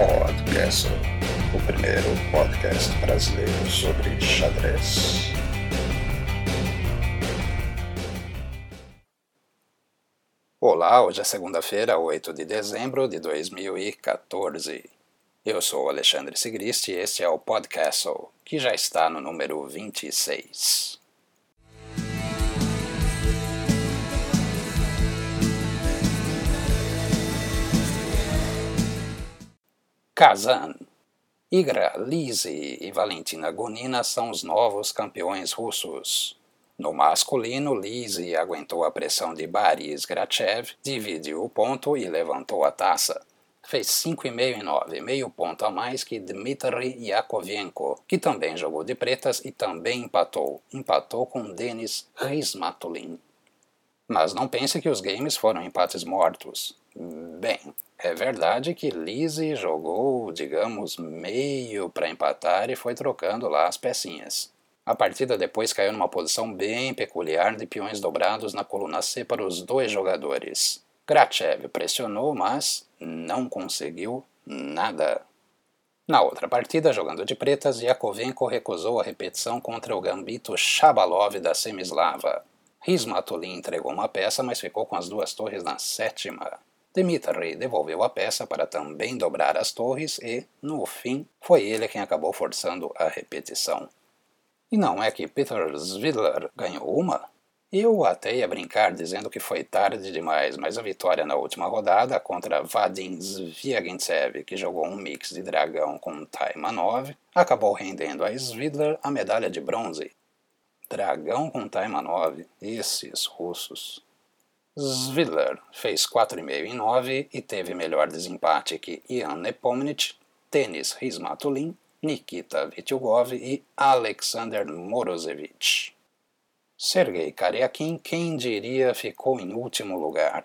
Podcast, o primeiro podcast brasileiro sobre xadrez. Olá, hoje é segunda-feira, 8 de dezembro de 2014. Eu sou Alexandre Sigrist e este é o Podcast, que já está no número 26. Kazan. Igra Lise e Valentina Gunina são os novos campeões russos. No masculino, Lise aguentou a pressão de Boris Grachev, dividiu o ponto e levantou a taça. Fez 5,5 em 9, meio ponto a mais que Dmitry Yakovenko, que também jogou de pretas e também empatou. Empatou com Denis Rizmatulin. Mas não pense que os games foram empates mortos. Bem, é verdade que Lise jogou, digamos, meio para empatar e foi trocando lá as pecinhas. A partida depois caiu numa posição bem peculiar de peões dobrados na coluna C para os dois jogadores. Grachev pressionou, mas não conseguiu nada. Na outra partida, jogando de pretas, Yakovenko recusou a repetição contra o gambito Shabalov da Semislava. Rismatulin entregou uma peça, mas ficou com as duas torres na sétima. Dmitry devolveu a peça para também dobrar as torres e, no fim, foi ele quem acabou forçando a repetição. E não é que Peter Svidler ganhou uma? Eu até ia brincar dizendo que foi tarde demais, mas a vitória na última rodada contra Vadim Zviagintsev, que jogou um mix de dragão com Taimanov, acabou rendendo a Svidler a medalha de bronze. Dragão com Taimanov, esses russos. Svidler fez 4,5 em 9 e teve melhor desempate que Ian Nepomniachtchi, Denis Rizmatulin, Nikita Vityugov e Alexander Morozevich. Sergei Karyakin, quem diria, ficou em último lugar.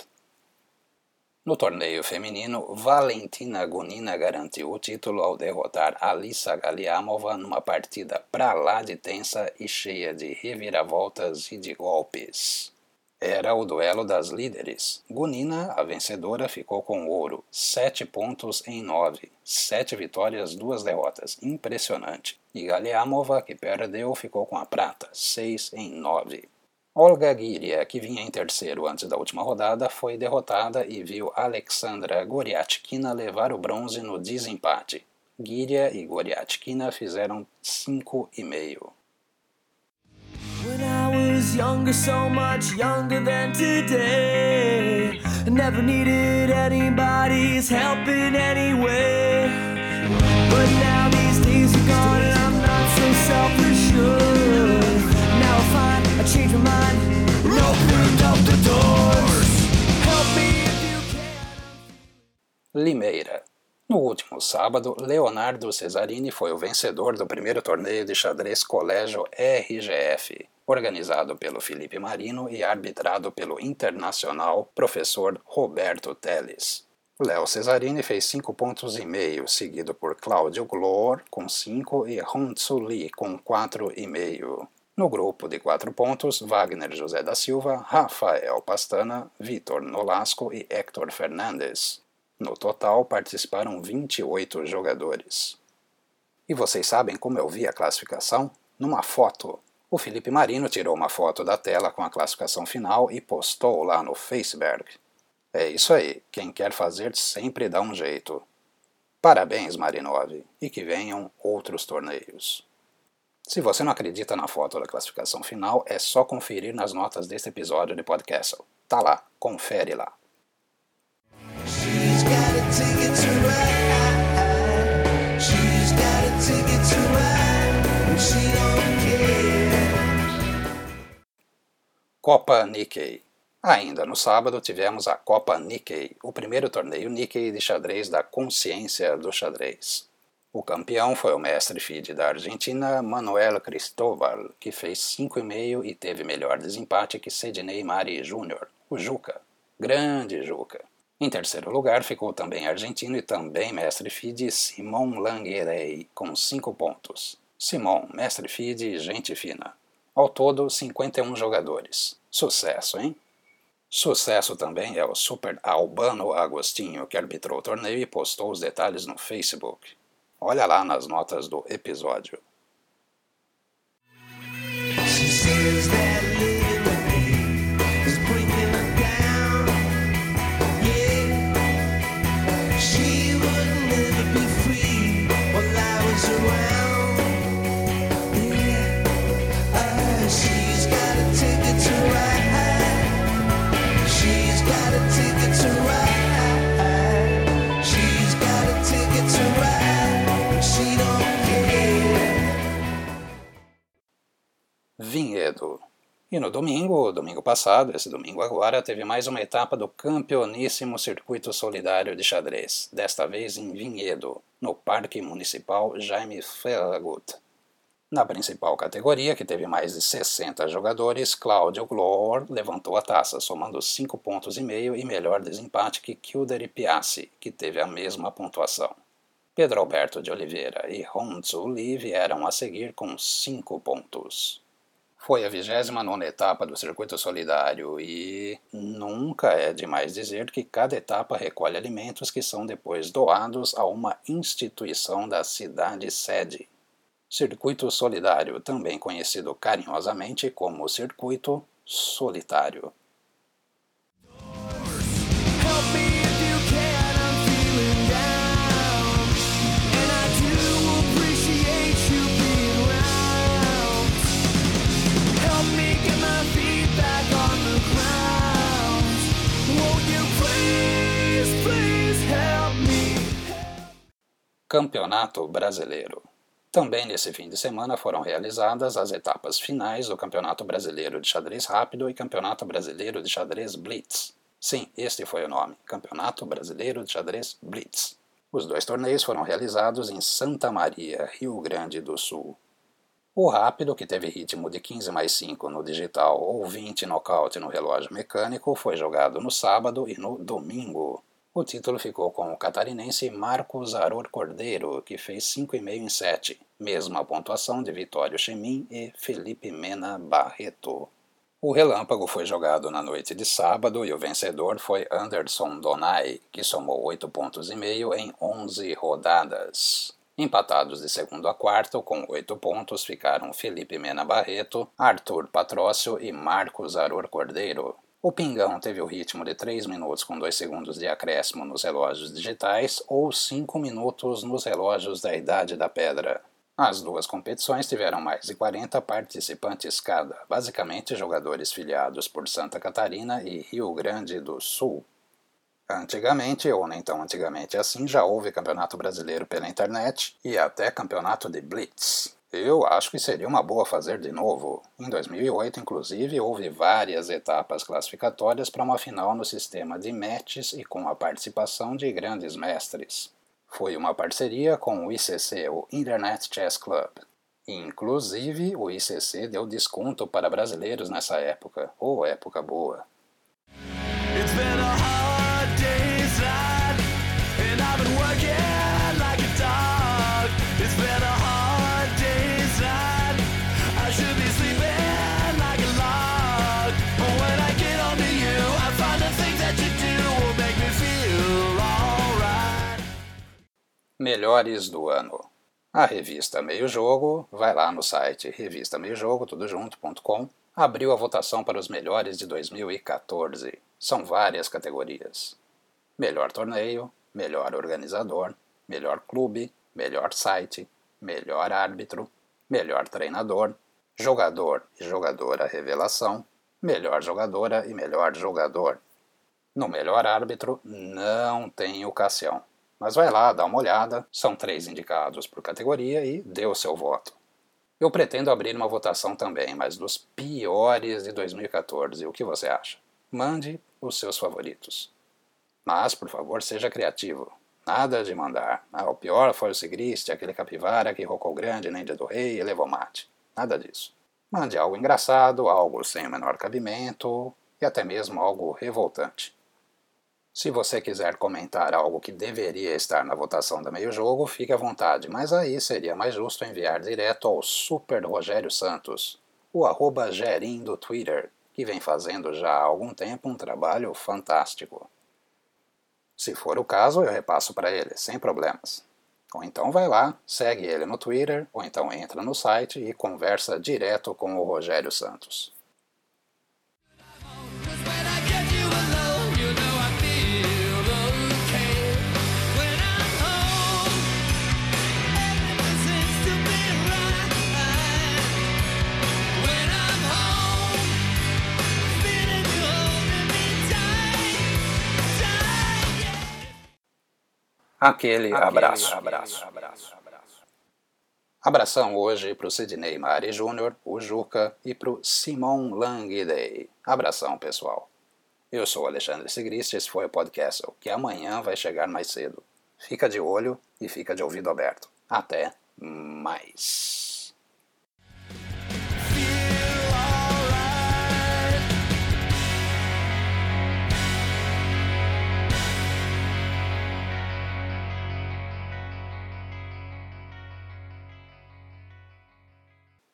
No torneio feminino, Valentina Gunina garantiu o título ao derrotar Alissa Galiamova numa partida pra lá de tensa e cheia de reviravoltas e de golpes. Era o duelo das líderes. Gunina, a vencedora, ficou com ouro, 7 pontos em 9, 7 vitórias, duas derrotas, impressionante. E Galeamova, que perdeu, ficou com a prata, 6 em 9. Olga Guiria, que vinha em terceiro antes da última rodada, foi derrotada e viu Alexandra Goriatkina levar o bronze no desempate. Guiria e Goriatkina fizeram 5,5 was younger, so much younger than today. Never needed anybody's help in any way. But now these days are gone and I'm not so self-assured. Now I find I changed my mind opened up the doors. Help me if you can. Limeira. No último sábado, Leonardo Cesarini foi o vencedor do primeiro torneio de xadrez Colégio RGF, organizado pelo Felipe Marino e arbitrado pelo internacional professor Roberto Teles. Léo Cesarini fez 5 pontos e meio, seguido por Cláudio Glor com 5 e Huntsu Lee com 4,5. No grupo de 4 pontos, Wagner José da Silva, Rafael Pastana, Vitor Nolasco e Héctor Fernandes. No total, participaram 28 jogadores. E vocês sabem como eu vi a classificação? Numa foto. O Felipe Marino tirou uma foto da tela com a classificação final e postou lá no Facebook. É isso aí, quem quer fazer sempre dá um jeito. Parabéns, Marinov, e que venham outros torneios. Se você não acredita na foto da classificação final, é só conferir nas notas deste episódio de podcast. Tá lá, confere lá. Copa Nikkei. Ainda no sábado tivemos a Copa Nikkei, o primeiro torneio Nikkei de xadrez da consciência do xadrez. O campeão foi o mestre FIDE da Argentina, Manuel Cristóbal, que fez 5,5 e teve melhor desempate que Sidney Mari Jr., o Juca. Grande Juca. Em terceiro lugar ficou também argentino e também mestre FIDE Simon Languerei, com 5 pontos. Simon, mestre FIDE, gente fina. Ao todo, 51 jogadores. Sucesso, hein? Sucesso também é o Super Albano Agostinho, que arbitrou o torneio e postou os detalhes no Facebook. Olha lá nas notas do episódio. E no domingo, domingo passado, esse domingo agora, teve mais uma etapa do campeoníssimo Circuito Solidário de Xadrez, desta vez em Vinhedo, no Parque Municipal Jaime Ferragut. Na principal categoria, que teve mais de 60 jogadores, Cláudio Glor levantou a taça, somando 5 pontos e meio e melhor desempate que Kilder e Piassi, que teve a mesma pontuação. Pedro Alberto de Oliveira e Honzu Li vieram a seguir com 5 pontos. Foi a 29 etapa do Circuito Solidário e nunca é demais dizer que cada etapa recolhe alimentos que são depois doados a uma instituição da cidade sede. Circuito Solidário, também conhecido carinhosamente como Circuito Solitário. Campeonato Brasileiro. Também nesse fim de semana foram realizadas as etapas finais do Campeonato Brasileiro de Xadrez Rápido e Campeonato Brasileiro de Xadrez Blitz. Sim, este foi o nome: Campeonato Brasileiro de Xadrez Blitz. Os dois torneios foram realizados em Santa Maria, Rio Grande do Sul. O rápido, que teve ritmo de 15 mais 5 no digital ou 20 nocaute no relógio mecânico, foi jogado no sábado e no domingo. O título ficou com o catarinense Marcos Aror Cordeiro, que fez 5,5 em 7, mesma pontuação de Vitório Chemin e Felipe Mena Barreto. O relâmpago foi jogado na noite de sábado e o vencedor foi Anderson Donai, que somou 8 pontos e meio em 11 rodadas. Empatados de segundo a quarto, com 8 pontos, ficaram Felipe Mena Barreto, Arthur Patrócio e Marcos Aror Cordeiro. O pingão teve o ritmo de 3 minutos com 2 segundos de acréscimo nos relógios digitais ou 5 minutos nos relógios da Idade da Pedra. As duas competições tiveram mais de 40 participantes cada, basicamente jogadores filiados por Santa Catarina e Rio Grande do Sul. Antigamente, ou nem tão antigamente assim, já houve campeonato brasileiro pela internet e até campeonato de Blitz. Eu acho que seria uma boa fazer de novo. Em 2008, inclusive, houve várias etapas classificatórias para uma final no sistema de matches e com a participação de grandes mestres. Foi uma parceria com o ICC, o Internet Chess Club. Inclusive, o ICC deu desconto para brasileiros nessa época. Ou época boa. Melhores do ano. A revista Meio Jogo, vai lá no site revista meio jogo, tudo junto.com, abriu a votação para os melhores de 2014. São várias categorias. Melhor torneio, melhor organizador, melhor clube, melhor site, melhor árbitro, melhor treinador, jogador e jogadora revelação, melhor jogadora e melhor jogador. No melhor árbitro, não tem o Cassião. Mas vai lá, dá uma olhada, são três indicados por categoria e dê o seu voto. Eu pretendo abrir uma votação também, mas dos piores de 2014. O que você acha? Mande os seus favoritos. Mas, por favor, seja criativo. Nada de mandar. Ah, o pior foi o Sigrist, aquele capivara que rocou grande na Índia do Rei e levou mate. Nada disso. Mande algo engraçado, algo sem o menor cabimento e até mesmo algo revoltante. Se você quiser comentar algo que deveria estar na votação da meio jogo, fique à vontade, mas aí seria mais justo enviar direto ao Super Rogério Santos, o arroba Gerim do Twitter. que vem fazendo já há algum tempo um trabalho fantástico. Se for o caso, eu repasso para ele, sem problemas. Ou então vai lá, segue ele no Twitter, ou então entra no site e conversa direto com o Rogério Santos. Aquele, aquele abraço. abraço. abraço. Abração hoje para o Sidney Mari Júnior, o Juca e para o Simon Langday. Abração, pessoal. Eu sou Alexandre Sigrist, esse foi o podcast, que amanhã vai chegar mais cedo. Fica de olho e fica de ouvido aberto. Até mais.